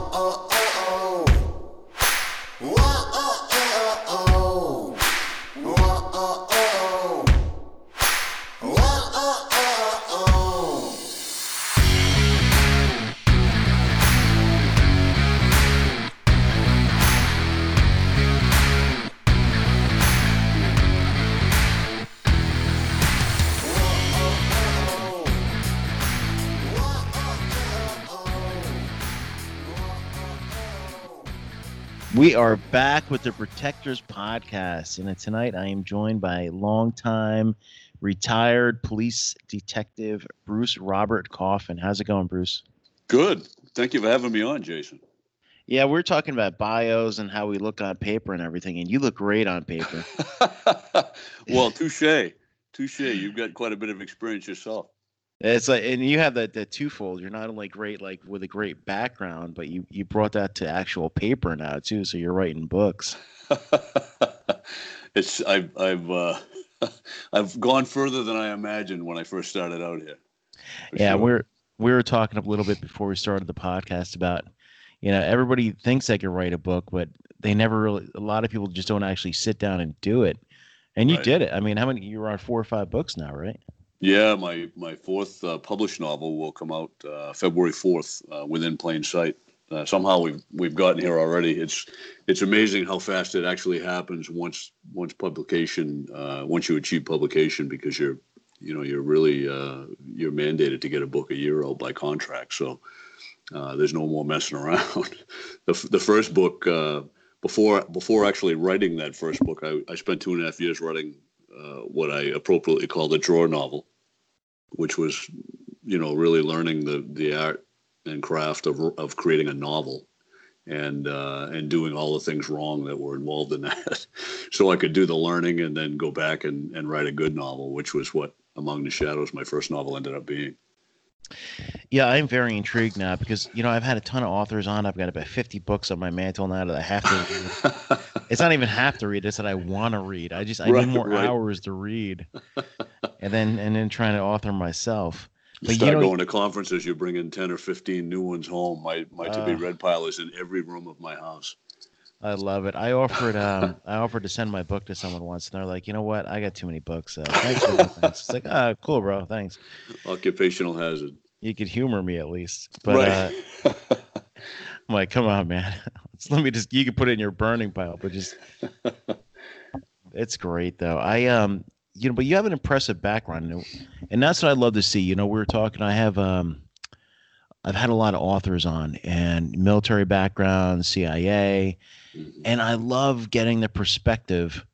oh, oh, oh. We are back with the Protectors podcast, and tonight I am joined by longtime retired police detective Bruce Robert Coffin. How's it going, Bruce? Good. Thank you for having me on, Jason. Yeah, we're talking about bios and how we look on paper and everything, and you look great on paper. well, touche, touche. You've got quite a bit of experience yourself. It's like, and you have that that twofold. You're not only great, like with a great background, but you you brought that to actual paper now too. So you're writing books. it's I've I've uh, I've gone further than I imagined when I first started out here. Yeah, sure. we're we were talking a little bit before we started the podcast about, you know, everybody thinks they can write a book, but they never really. A lot of people just don't actually sit down and do it. And you right. did it. I mean, how many? You're on four or five books now, right? Yeah, my my fourth uh, published novel will come out uh, February fourth, uh, within plain sight. Uh, somehow we've we've gotten here already. It's it's amazing how fast it actually happens once once publication uh, once you achieve publication because you're you know you're really uh, you're mandated to get a book a year out by contract. So there's no more messing around. the the first book before before actually writing that first book, I, I spent two and a half years writing uh, what I appropriately called a drawer novel, which was, you know, really learning the the art and craft of of creating a novel, and uh, and doing all the things wrong that were involved in that, so I could do the learning and then go back and and write a good novel, which was what Among the Shadows, my first novel, ended up being. Yeah, I'm very intrigued now because you know I've had a ton of authors on. I've got about 50 books on my mantle now that I have to. read. it's not even have to read; it's that I want to read. I just I right, need more right. hours to read, and then and then trying to author myself. You but start you know, going to conferences. You bring in 10 or 15 new ones home. My my to be read pile is in every room of my house. I love it. I offered um I offered to send my book to someone once, and they're like, you know what? I got too many books. So thanks for It's like, ah, cool, bro. Thanks. Occupational hazard. You could humor me at least, but right. uh, I'm like, come on, man. Let me just. You can put it in your burning pile, but just. it's great though. I um, you know, but you have an impressive background, and that's what I love to see. You know, we were talking. I have um. I've had a lot of authors on and military background, CIA, Mm-hmm. And I love getting the perspective,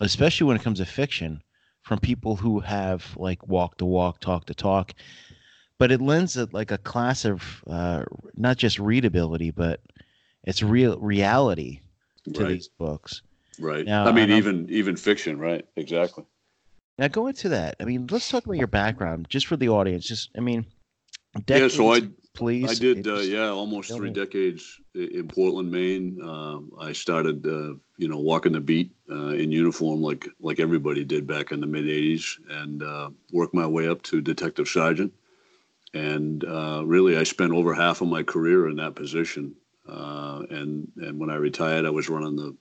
especially when it comes to fiction, from people who have like walk the walk, talk the talk. But it lends it like a class of uh, not just readability, but it's real reality to right. these books. Right. Now, I mean, even even fiction, right? Exactly. Now go into that. I mean, let's talk about your background, just for the audience. Just, I mean, decades, yeah. So I please? I did, uh, yeah, almost three decades in Portland, Maine. Uh, I started, uh, you know, walking the beat uh, in uniform like like everybody did back in the mid '80s, and uh, worked my way up to detective sergeant. And uh, really, I spent over half of my career in that position. and and when I retired, I was running the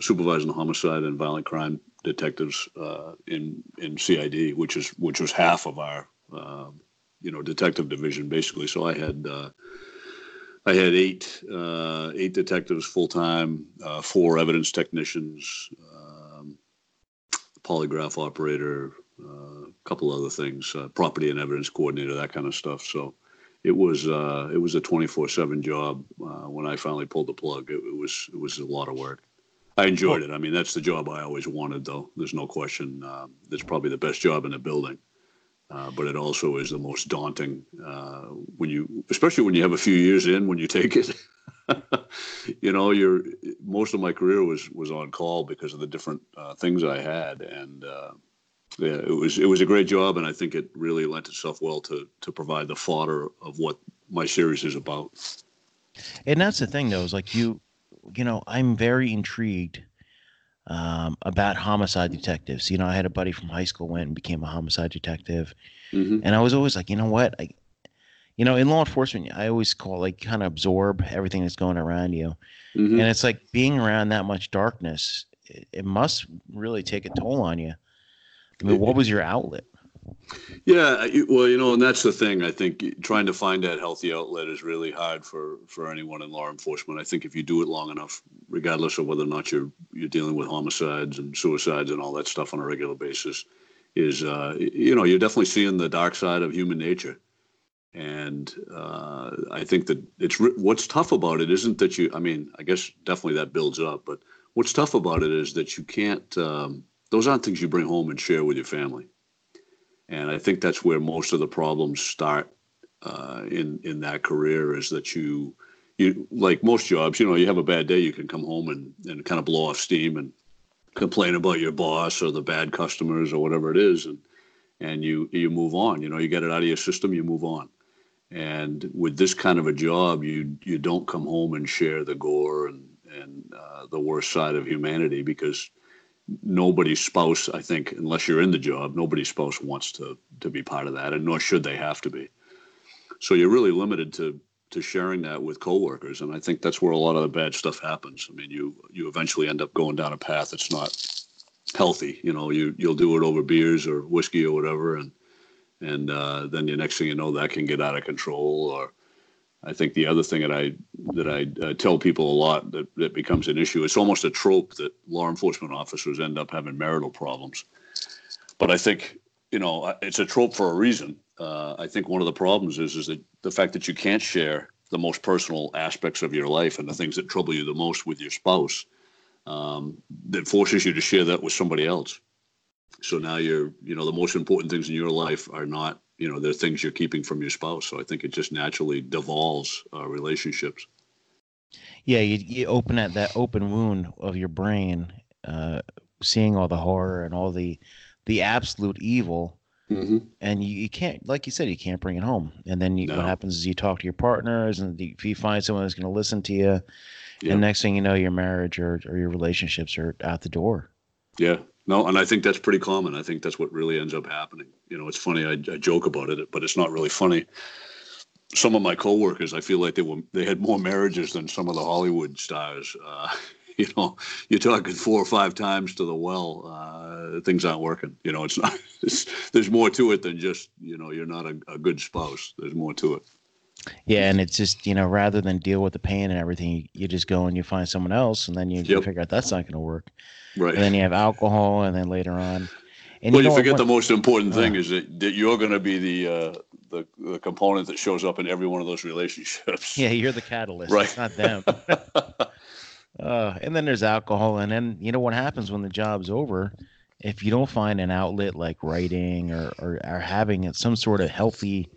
supervising the homicide and violent crime detectives in in CID, which is which was half of our you know detective division basically. So I had uh, I had eight uh, eight detectives full time, uh, four evidence technicians, um, polygraph operator, uh, a couple other things, uh, property and evidence coordinator, that kind of stuff. So it was uh, it was a twenty four seven job when I finally pulled the plug. It, it, was it was a lot of work. I enjoyed it. I mean, that's the job I always wanted, though. There's no question. Um, it's probably the best job in the building. Uh, but it also is the most daunting uh, when you, especially when you have a few years in when you take it. you know, you're most of my career was was on call because of the different uh, things I had, and uh, yeah, it was it was a great job, and I think it really lent itself well to to provide the fodder of what my series is about. And that's the thing, though, is like you, you know, I'm very intrigued um, about homicide detectives. You know, I had a buddy from high school went and became a homicide detective, mm-hmm. and I was always like, you know what, I, you know, in law enforcement, I always call like kind of absorb everything that's going around you, mm-hmm. and it's like being around that much darkness. It, it must really take a toll on you. I mean, what was your outlet? Yeah, well, you know, and that's the thing. I think trying to find that healthy outlet is really hard for for anyone in law enforcement. I think if you do it long enough, regardless of whether or not you're you're dealing with homicides and suicides and all that stuff on a regular basis, is uh, you know you're definitely seeing the dark side of human nature. And uh, I think that it's what's tough about it isn't that you. I mean, I guess definitely that builds up, but what's tough about it is that you can't. Um, those aren't things you bring home and share with your family and I think that's where most of the problems start uh, in in that career is that you you like most jobs, you know, you have a bad day, you can come home and and kind of blow off steam and complain about your boss or the bad customers or whatever it is, and and you you move on. You know, you get it out of your system, you move on. And with this kind of a job, you you don't come home and share the gore and and uh, the worst side of humanity because nobody's spouse, I think, unless you're in the job, nobody's spouse wants to to be part of that, and nor should they have to be. So you're really limited to to sharing that with coworkers, and I think that's where a lot of the bad stuff happens. I mean, you you eventually end up going down a path that's not healthy. You know, you you'll do it over beers or whiskey or whatever, and and uh, then the next thing you know, that can get out of control or I think the other thing that I that I uh, tell people a lot that, that becomes an issue. It's almost a trope that law enforcement officers end up having marital problems. But I think you know it's a trope for a reason. Uh, I think one of the problems is is that the fact that you can't share the most personal aspects of your life and the things that trouble you the most with your spouse um, that forces you to share that with somebody else. So now you're you know the most important things in your life are not you know, there are things you're keeping from your spouse. So I think it just naturally devolves uh, relationships. Yeah, you, you open at that open wound of your brain, uh, seeing all the horror and all the the absolute evil, mm-hmm. and you, you can't, like you said, you can't bring it home. And then you, no. what happens is you talk to your partners, and if you find someone that's going to listen to you, and next thing you know, your marriage or, or your relationships are out the door. Yeah, no, and I think that's pretty common. I think that's what really ends up happening. You know, it's funny. I, I joke about it, but it's not really funny. Some of my coworkers, I feel like they were they had more marriages than some of the Hollywood stars. Uh, you know, you're talking four or five times to the well. Uh, things aren't working. You know, it's not. It's, there's more to it than just you know you're not a, a good spouse. There's more to it. Yeah, and it's just you know rather than deal with the pain and everything, you, just go and you find someone else, and then you, yep. you figure out that's not going to work. Right. And then you have alcohol, and then later on. And well, you, forget the most important thing uh, is that, that you're going to be the, uh, the the component that shows up in every one of those relationships. Yeah, you're the catalyst. Right. It's not them. uh, and then there's alcohol, and then you know what happens when the job's over. If you don't find an outlet like writing or, or, or having some sort of healthy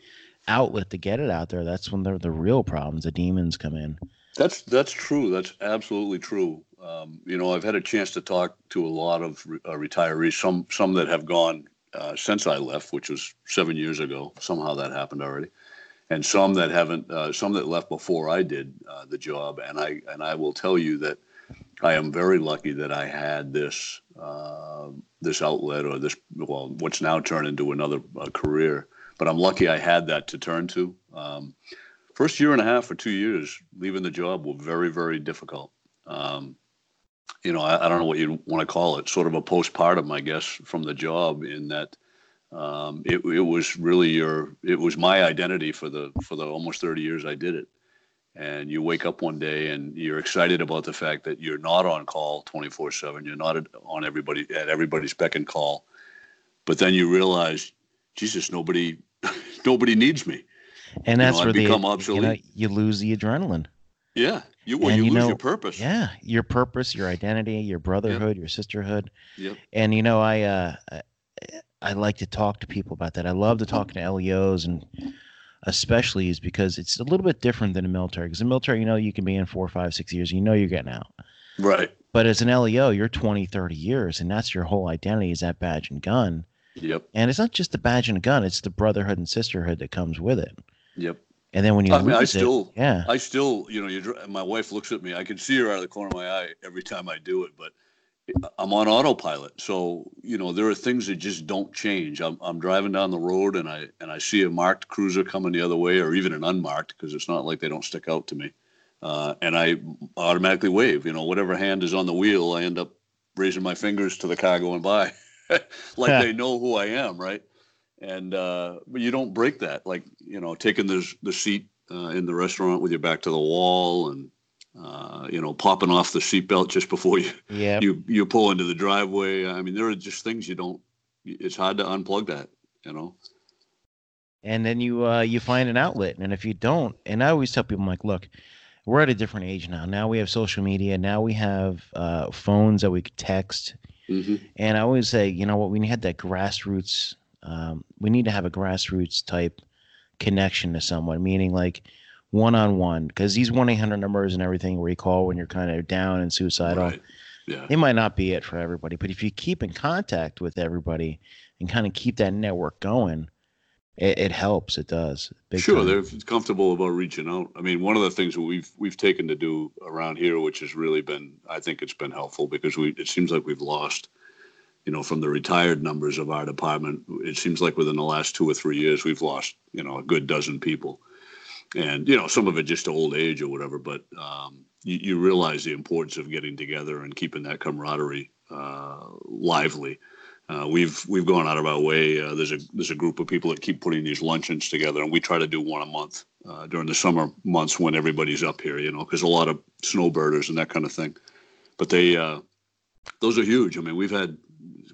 outlet to get it out there, that's when the the real problems, the demons come in. That's that's true. That's absolutely true. Um, you know, I've had a chance to talk to a lot of uh, retirees, some some that have gone uh, since I left, which was seven years ago. Somehow that happened already, and some that haven't, uh, some that left before I did uh, the job. And I and I will tell you that I am very lucky that I had this uh, this outlet or this well, what's now turned into another uh, career. But I'm lucky I had that to turn to. Um, first year and a half or two years leaving the job were very very difficult. Um, you know, I, I don't know what you want to call it, sort of a postpartum, I guess, from the job in that um, it, it was really your, it was my identity for the, for the almost 30 years I did it. And you wake up one day and you're excited about the fact that you're not on call 24 seven. You're not on everybody at everybody's beck and call. But then you realize, Jesus, nobody, nobody needs me. And that's you know, where the, obsolete. You, know, you lose the adrenaline. Yeah. You well, you, you, lose know, your purpose. Yeah, your purpose, your identity, your brotherhood, yep. your sisterhood. Yep. And you know, I uh, I like to talk to people about that. I love to talk to LEOs and especially is because it's a little bit different than the military. Because the military, you know, you can be in four, five, six years, you know you're getting out. Right. But as an LEO, you're 20, 30 years, and that's your whole identity is that badge and gun. Yep. And it's not just the badge and gun; it's the brotherhood and sisterhood that comes with it. Yep. And then when you I mean, I still, it, yeah, I still, you know, you, my wife looks at me. I can see her out of the corner of my eye every time I do it. But I'm on autopilot. So, you know, there are things that just don't change. I'm, I'm driving down the road and I and I see a marked cruiser coming the other way or even an unmarked because it's not like they don't stick out to me. Uh, and I automatically wave, you know, whatever hand is on the wheel, I end up raising my fingers to the car going by like they know who I am. Right. And, uh, but you don't break that. Like, you know, taking the, the seat uh, in the restaurant with your back to the wall and, uh, you know, popping off the seatbelt just before you yep. you you pull into the driveway. I mean, there are just things you don't. It's hard to unplug that, you know. And then you uh, you find an outlet, and if you don't, and I always tell people, I'm like, look, we're at a different age now. Now we have social media. Now we have uh, phones that we could text. Mm-hmm. And I always say, you know what, we had that grassroots. Um, we need to have a grassroots type connection to someone, meaning like one on one because these one eight hundred numbers and everything where you call when you're kind of down and suicidal. Right. Yeah. They might not be it for everybody, but if you keep in contact with everybody and kind of keep that network going, it, it helps. It does. sure, time. they're comfortable about reaching out. I mean, one of the things that we've we've taken to do around here, which has really been, I think, it's been helpful because we it seems like we've lost, you know, from the retired numbers of our department. It seems like within the last two or three years, we've lost, you know, a good dozen people. And you know some of it just old age or whatever but um, you, you, realize the importance of getting together and keeping that camaraderie uh, lively. Uh, we've we've gone out of our way uh, there's a there's a group of people that keep putting these luncheons together and we try to do one a month uh, during the summer months when everybody's up here you know because a lot of snowbirders and that kind of thing. But they uh, those are huge. I mean we've had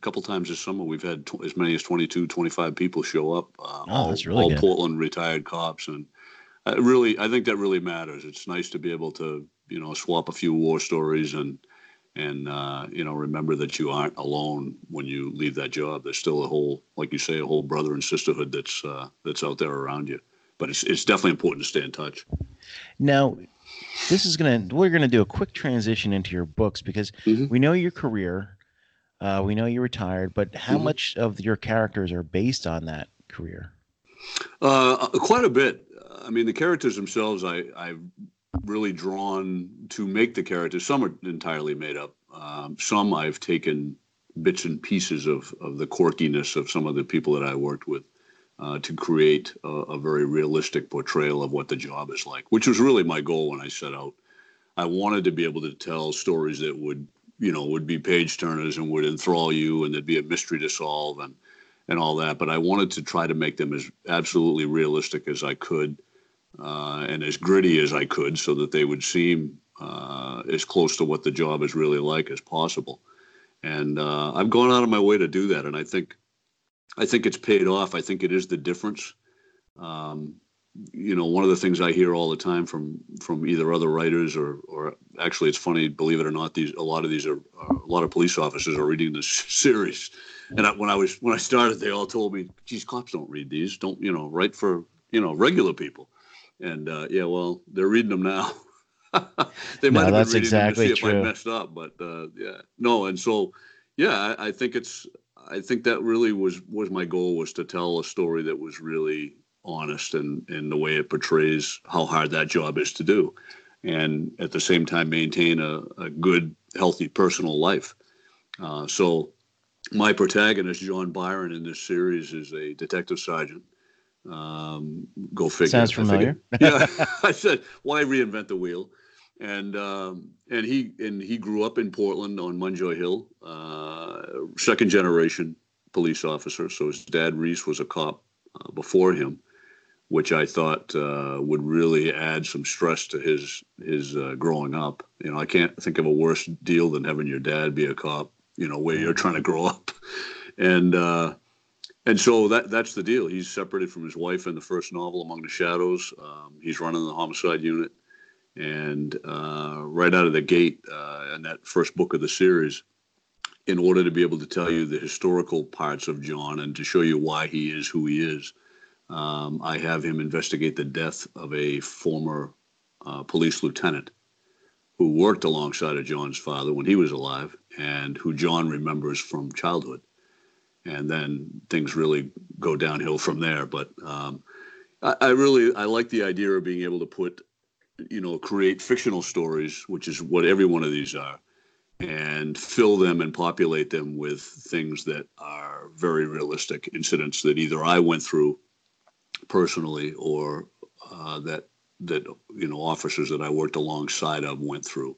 couple times this summer we've had t- as many as 22 25 people show up uh, oh, that's really all good. portland retired cops and uh, really, I think that really matters. It's nice to be able to, you know, swap a few war stories and and uh, you know remember that you aren't alone when you leave that job. There's still a whole, like you say, a whole brother and sisterhood that's uh, that's out there around you. But it's it's definitely important to stay in touch. Now, this is gonna we're gonna do a quick transition into your books because mm-hmm. we know your career, uh, we know you're retired, but how mm-hmm. much of your characters are based on that career? Uh, quite a bit. I mean, the characters themselves, I, I've really drawn to make the characters. Some are entirely made up. Um, some I've taken bits and pieces of, of the quirkiness of some of the people that I worked with uh, to create a, a, very realistic portrayal of what the job is like, which was really my goal when I set out. I wanted to be able to tell stories that would, you know, would be page turners and would enthrall you, and there'd be a mystery to solve and and all that. But I wanted to try to make them as absolutely realistic as I could uh, and as gritty as I could so that they would seem uh, as close to what the job is really like as possible. And uh, I've gone out of my way to do that, and I think I think it's paid off. I think it is the difference. Um, you know, one of the things I hear all the time from from either other writers or or actually, it's funny, believe it or not, these a lot of these are a lot of police officers are reading this series. And I, when I was when I started, they all told me, "Geez, cops don't read these. Don't you know? Write for you know regular people." And uh, yeah, well, they're reading them now. they might no, have been reading exactly them to see true. if I messed up, but uh, yeah, no. And so, yeah, I, I, think it's. I think that really was was my goal was to tell a story that was really honest and in the way it portrays how hard that job is to do, and at the same time maintain a, a good, healthy personal life. Uh, so, my protagonist, John Byron, in this series is a detective sergeant um, go figure. Sounds familiar. I yeah, I said, why reinvent the wheel? And um, and he and he grew up in Portland on Munjoy Hill, uh, second generation police officer. So his dad Reese was a cop uh, before him, which I thought uh, would really add some stress to his his uh, growing up. You know, I can't think of a worse deal than having your dad be a cop. You know, where you're trying to grow up, and uh, and so that that's the deal. He's separated from his wife in the first novel, Among the Shadows. Um, he's running the homicide unit, and uh, right out of the gate uh, in that first book of the series, in order to be able to tell you the historical parts of John and to show you why he is who he is, um, I have him investigate the death of a former uh, police lieutenant who worked alongside of John's father when he was alive, and who John remembers from childhood and then things really go downhill from there. But um, I, I, really I like the idea of being able to put, you know, create fictional stories, which is what every one of these are, and fill them and populate them with things that are very realistic incidents that either I went through personally or uh, that that you know officers that I worked alongside of went through.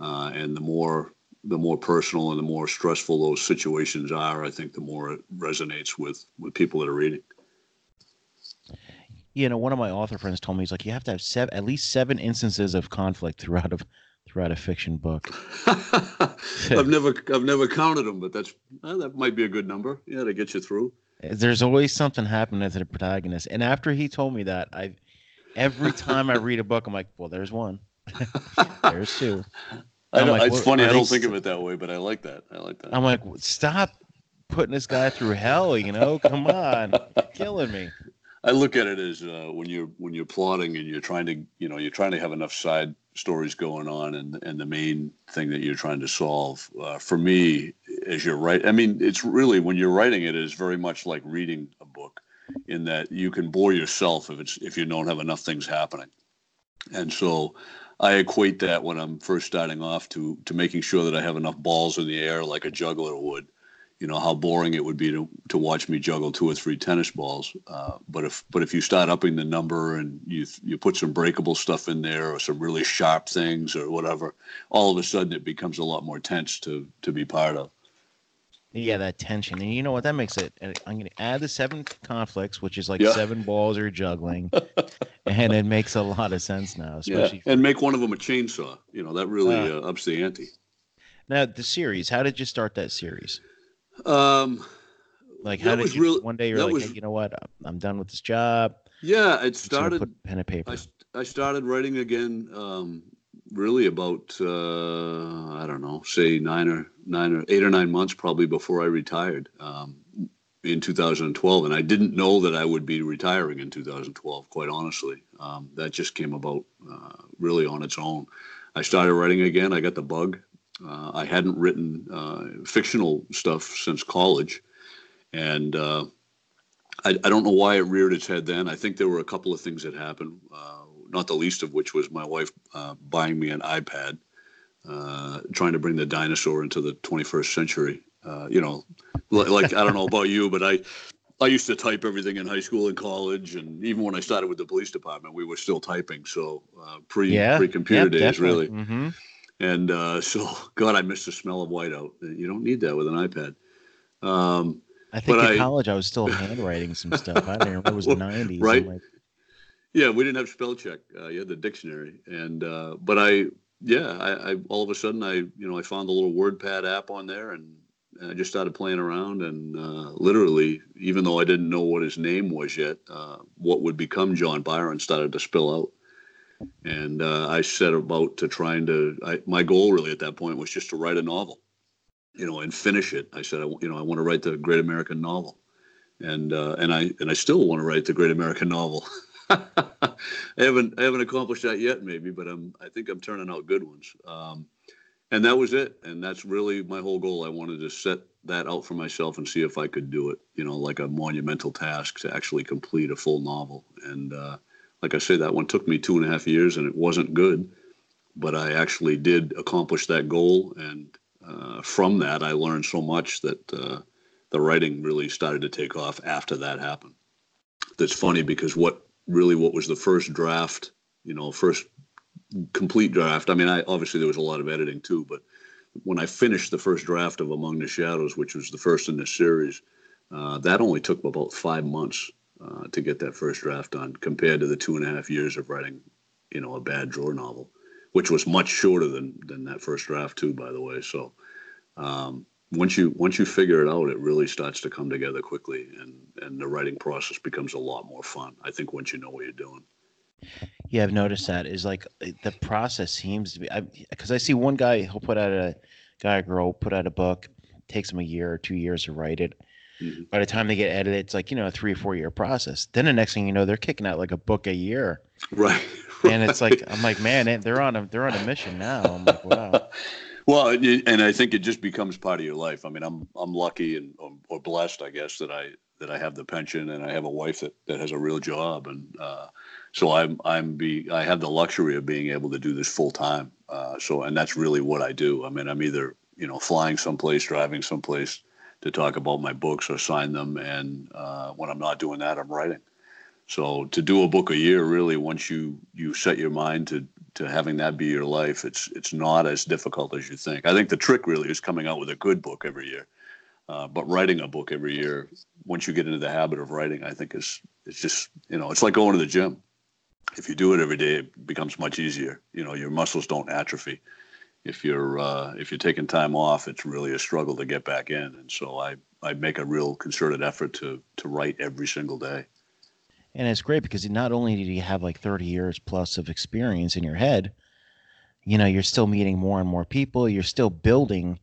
Uh, and the more the more personal and the more stressful those situations are, I think the more it resonates with with people that are reading. You know, one of my author friends told me he's like, you have to have seven, at least seven instances of conflict throughout a throughout a fiction book. I've never I've never counted them, but that's that might be a good number. Yeah, to get you through. There's always something happening to the protagonist, and after he told me that, I every time I read a book, I'm like, well, there's one, there's two. I know, like, it's funny. I don't think of it that way, but I like that. I like that. I'm like, stop putting this guy through hell. You know, come on, killing me. I look at it as uh, when you're when you're plotting and you're trying to you know you're trying to have enough side stories going on and and the main thing that you're trying to solve. Uh, for me, as you're right, I mean, it's really when you're writing it is very much like reading a book, in that you can bore yourself if it's if you don't have enough things happening, and so. I equate that when I'm first starting off to to making sure that I have enough balls in the air like a juggler would, you know how boring it would be to, to watch me juggle two or three tennis balls. Uh, but if but if you start upping the number and you you put some breakable stuff in there or some really sharp things or whatever, all of a sudden it becomes a lot more tense to to be part of. Yeah, that tension, and you know what that makes it. I'm going to add the seven conflicts, which is like yeah. seven balls or juggling, and it makes a lot of sense now. Especially yeah. and make one of them a chainsaw. You know that really uh, uh, ups the ante. Now the series. How did you start that series? Um, like how did you real, one day you're like, was, hey, you know what, I'm done with this job. Yeah, it started. Put pen and paper. I, I started writing again. Um, really about uh, I don't know, say nine or nine or eight or nine months probably before I retired um, in 2012, and I didn't know that I would be retiring in 2012. Quite honestly, um, that just came about uh, really on its own. I started writing again. I got the bug. Uh, I hadn't written uh, fictional stuff since college, and uh, I, I, don't know why it reared its head then. I think there were a couple of things that happened, uh, not the least of which was my wife uh, buying me an iPad, uh, trying to bring the dinosaur into the 21st century. you know, like, like I don't know about you, but I I used to type everything in high school and college, and even when I started with the police department, we were still typing. So uh, pre yeah, pre computer days, definitely. really. Mm-hmm. And uh, so, God, I miss the smell of whiteout. You don't need that with an iPad. Um, I think in I, college I was still handwriting some stuff. I don't remember. It was the '90s. Right. Like, yeah, we didn't have spell check. Uh, you had the dictionary, and uh, but I, yeah, I, I, all of a sudden I, you know, I found the little WordPad app on there, and I just started playing around, and uh, literally, even though I didn't know what his name was yet, uh, what would become John Byron started to spill out and uh, I set about to trying to. I, my goal really at that point was just to write a novel, you know, and finish it. I said, I, you know, I want to write the great American novel, and uh, and I and I still want to write the great American novel. I haven't I haven't accomplished that yet, maybe, but I'm I think I'm turning out good ones. Um, and that was it. And that's really my whole goal. I wanted to set that out for myself and see if I could do it. You know, like a monumental task to actually complete a full novel. And uh, like I say, that one took me two and a half years and it wasn't good, but I actually did accomplish that goal. And uh, from that, I learned so much that uh, the writing really started to take off after that happened. That's funny because what really what was the first draft, you know, first complete draft. I mean, I obviously there was a lot of editing too, but when I finished the first draft of Among the Shadows, which was the first in this series, uh, that only took about five months uh, to get that first draft done compared to the two and a half years of writing, you know, a bad drawer novel, which was much shorter than than that first draft too, by the way. So um, once you once you figure it out, it really starts to come together quickly, and and the writing process becomes a lot more fun. I think once you know what you're doing. Yeah, I've noticed that is like the process seems to be because I, I, see one guy he'll put out a guy or girl put out a book, takes him a year or two years to write it, Mm-hmm. By the time they get edited, it's like you know a three or four year process. Then the next thing you know, they're kicking out like a book a year. Right. And it's like I'm like, man, they're on a they're on a mission now. I'm like, wow. well, and I think it just becomes part of your life. I mean, I'm I'm lucky and or blessed, I guess, that I that I have the pension and I have a wife that, that has a real job and uh, so I'm I'm be I have the luxury of being able to do this full time. Uh, so and that's really what I do. I mean, I'm either you know flying someplace, driving someplace to talk about my books or sign them, and uh, when I'm not doing that, I'm writing. So to do a book a year, really, once you you set your mind to to having that be your life, it's it's not as difficult as you think. I think the trick really is coming out with a good book every year. Uh, but writing a book every year, once you get into the habit of writing, I think is it's just you know it's like going to the gym if you do it every day, it becomes much easier. You know, your muscles don't atrophy. If you're uh, if you're taking time off, it's really a struggle to get back in. And so I I make a real concerted effort to to write every single day. And it's great because not only do you have like 30 years plus of experience in your head, you know, you're still meeting more and more people. You're still building.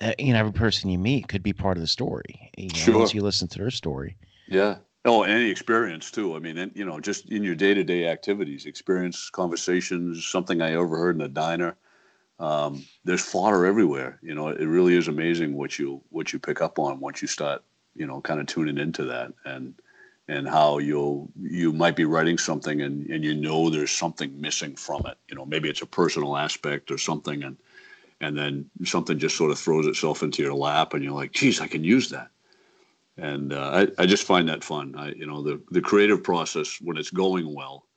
Uh, you know, every person you meet could be part of the story. You know, sure. Once you listen to their story. Yeah, Oh, any experience too. I mean, and, you know, just in your day-to-day activities, experience, conversations, something I overheard in a diner. Um, there's fodder everywhere. You know, it really is amazing what you what you pick up on once you start, you know, kind of tuning into that and and how you'll you might be writing something and and you know there's something missing from it. You know, maybe it's a personal aspect or something, and and then something just sort of throws itself into your lap, and you're like, geez, I can use that and uh, I, I just find that fun. I, you know, the the creative process when it's going well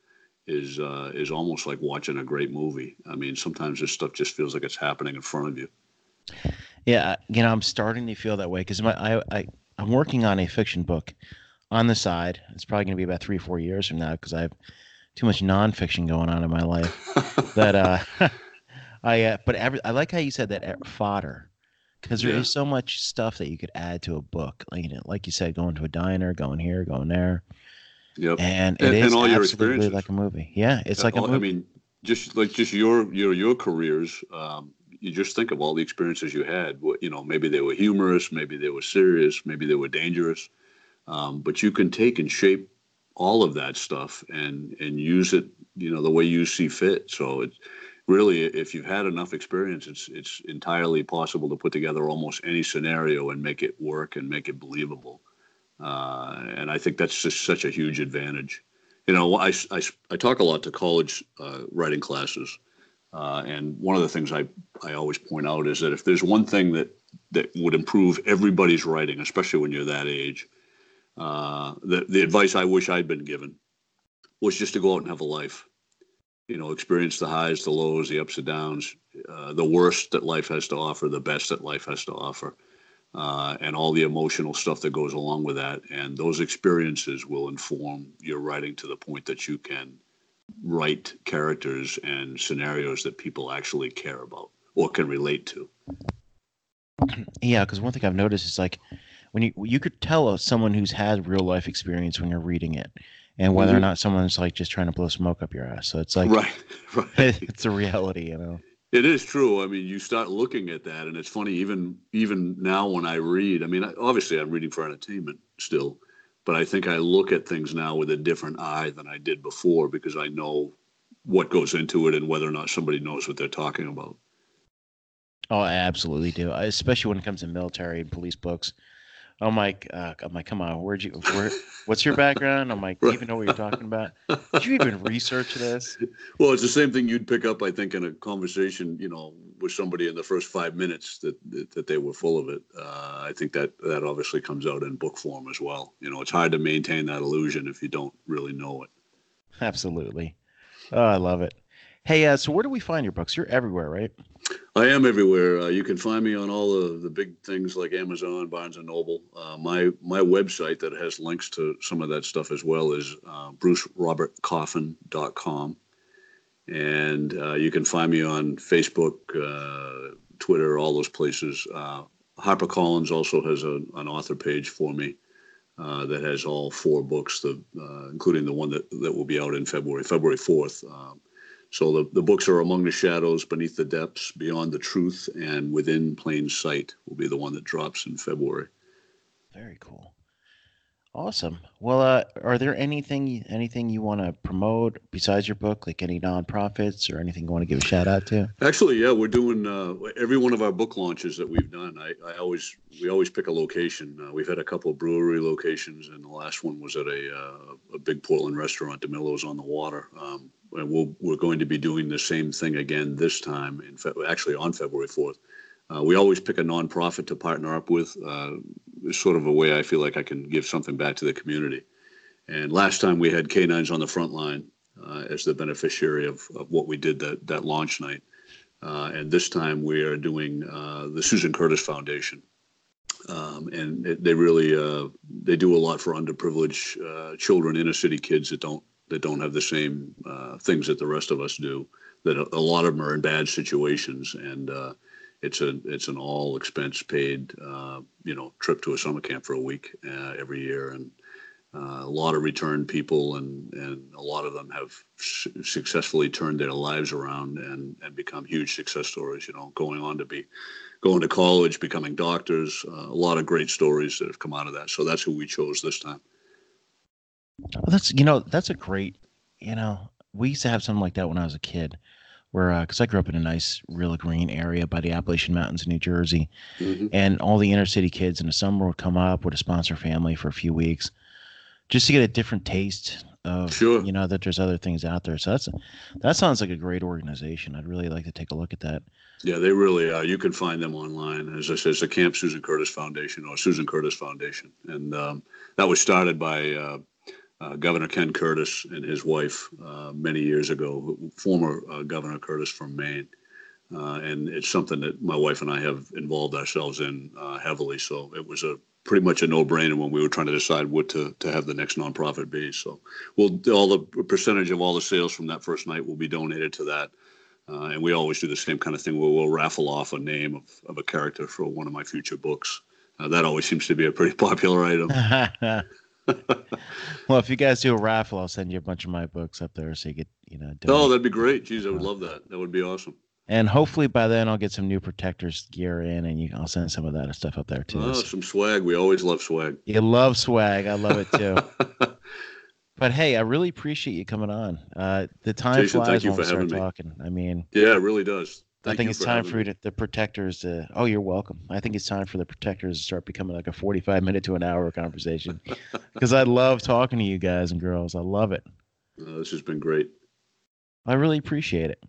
is uh, is almost like watching a great movie. I mean, sometimes this stuff just feels like it's happening in front of you. Yeah, you know, I'm starting to feel that way because I, I I'm working on a fiction book on the side. It's probably going to be about three or four years from now because I have too much nonfiction going on in my life. that uh, I uh, but every, I like how you said that uh, fodder because there yeah. is so much stuff that you could add to a book. Like, you know, like you said, going to a diner, going here, going there. Yep. And it and, is and all your experiences. like a movie. Yeah, it's like a movie. I mean, just like just your your your careers. Um, you just think of all the experiences you had. You know, maybe they were humorous, maybe they were serious, maybe they were dangerous. Um, but you can take and shape all of that stuff and and use it, you know, the way you see fit. So it's really, if you've had enough experience, it's it's entirely possible to put together almost any scenario and make it work and make it believable. Uh, and I think that's just such a huge advantage. You know, I, I, I talk a lot to college uh, writing classes, uh, and one of the things I, I always point out is that if there's one thing that that would improve everybody's writing, especially when you're that age, uh, the the advice I wish I'd been given was just to go out and have a life you know, experience the highs, the lows, the ups and downs, uh, the worst that life has to offer, the best that life has to offer, uh, and all the emotional stuff that goes along with that. And those experiences will inform your writing to the point that you can write characters and scenarios that people actually care about or can relate to. Yeah, because one thing I've noticed is like when you you could tell someone who's had real life experience when you're reading it and whether mm-hmm. or not someone's like just trying to blow smoke up your ass. So it's like right, right. it's a reality, you know. It is true. I mean, you start looking at that, and it's funny. Even even now, when I read, I mean, obviously, I'm reading for entertainment still, but I think I look at things now with a different eye than I did before because I know what goes into it and whether or not somebody knows what they're talking about. Oh, I absolutely do. Especially when it comes to military and police books. I'm like, uh, I'm like, come on, where'd you, where, what's your background? I'm like, do you even know what you're talking about? Did you even research this? Well, it's the same thing you'd pick up, I think, in a conversation, you know, with somebody in the first five minutes that that, that they were full of it. Uh, I think that that obviously comes out in book form as well. You know, it's hard to maintain that illusion if you don't really know it. Absolutely. Oh, I love it. Hey, uh, so where do we find your books? You're everywhere, right? I am everywhere. Uh, you can find me on all of the big things like Amazon, Barnes and Noble. Uh, my my website that has links to some of that stuff as well is uh, BruceRobertCoffin.com, and uh, you can find me on Facebook, uh, Twitter, all those places. Uh, HarperCollins also has a, an author page for me. Uh, that has all four books, the, including the one that, that will be out in February, February 4th. So the, the books are Among the Shadows, Beneath the Depths, Beyond the Truth, and Within Plain Sight will be the one that drops in February. Very cool. Awesome. Well, uh, are there anything anything you want to promote besides your book, like any nonprofits or anything you want to give a shout out to? Actually, yeah, we're doing uh, every one of our book launches that we've done. I, I always we always pick a location. Uh, we've had a couple of brewery locations, and the last one was at a uh, a big Portland restaurant, DiMillo's on the Water. Um, and we'll, we're going to be doing the same thing again this time. In fe- actually, on February fourth. Uh, we always pick a nonprofit to partner up with. Uh, it's sort of a way I feel like I can give something back to the community. And last time we had K9s on the front line uh, as the beneficiary of, of what we did that, that launch night. Uh, and this time we are doing uh, the Susan Curtis Foundation. Um, and it, they really uh, they do a lot for underprivileged children, inner city kids that don't that don't have the same things that the rest of us do. That a, a, lot of them are in bad situations, and it's a it's an all expense paid uh, you know trip to a summer camp for a week uh, every year and uh, a lot of return people and and a lot of them have su- successfully turned their lives around and and become huge success stories you know going on to be going to college becoming doctors uh, a lot of great stories that have come out of that so that's who we chose this time that's you know that's a great you know we used to have something like that when i was a kid where because uh, I grew up in a nice, real green area by the Appalachian Mountains in New Jersey, mm-hmm. and all the inner city kids in the summer would come up with a sponsor family for a few weeks, just to get a different taste of sure. you know that there's other things out there. So that's that sounds like a great organization. I'd really like to take a look at that. Yeah, they really are. You can find them online. As I said, it's the Camp Susan Curtis Foundation or Susan Curtis Foundation, and um, that was started by. Uh, uh, Governor Ken Curtis and his wife uh, many years ago, former uh, Governor Curtis from Maine. Uh, and it's something that my wife and I have involved ourselves in uh, heavily. So it was a pretty much a no-brainer when we were trying to decide what to, to have the next nonprofit be. So we'll all the percentage of all the sales from that first night will be donated to that. And we always do the same kind of thing where we'll raffle off a name of, of a character for one of my future books. that always seems to be a pretty popular item. well, if you guys do a raffle, I'll send you a bunch of my books up there so you get, you know. Donate. Oh, that'd be great. Jeez, I would love that. That would be awesome. And hopefully by then I'll get some new protectors gear in, and you, I'll send some of that stuff up there too. Oh, some swag. We always love swag. You love swag. I love it too. but hey, I really appreciate you coming on. Uh, the time Jason, flies when we start talking. I mean, yeah, it really does. Thank I think it's time for to, the protectors to. Oh, you're welcome. I think it's time for the protectors to start becoming like a 45 minute to an hour conversation because I love talking to you guys and girls. I love it. Uh, this has been great. I really appreciate it.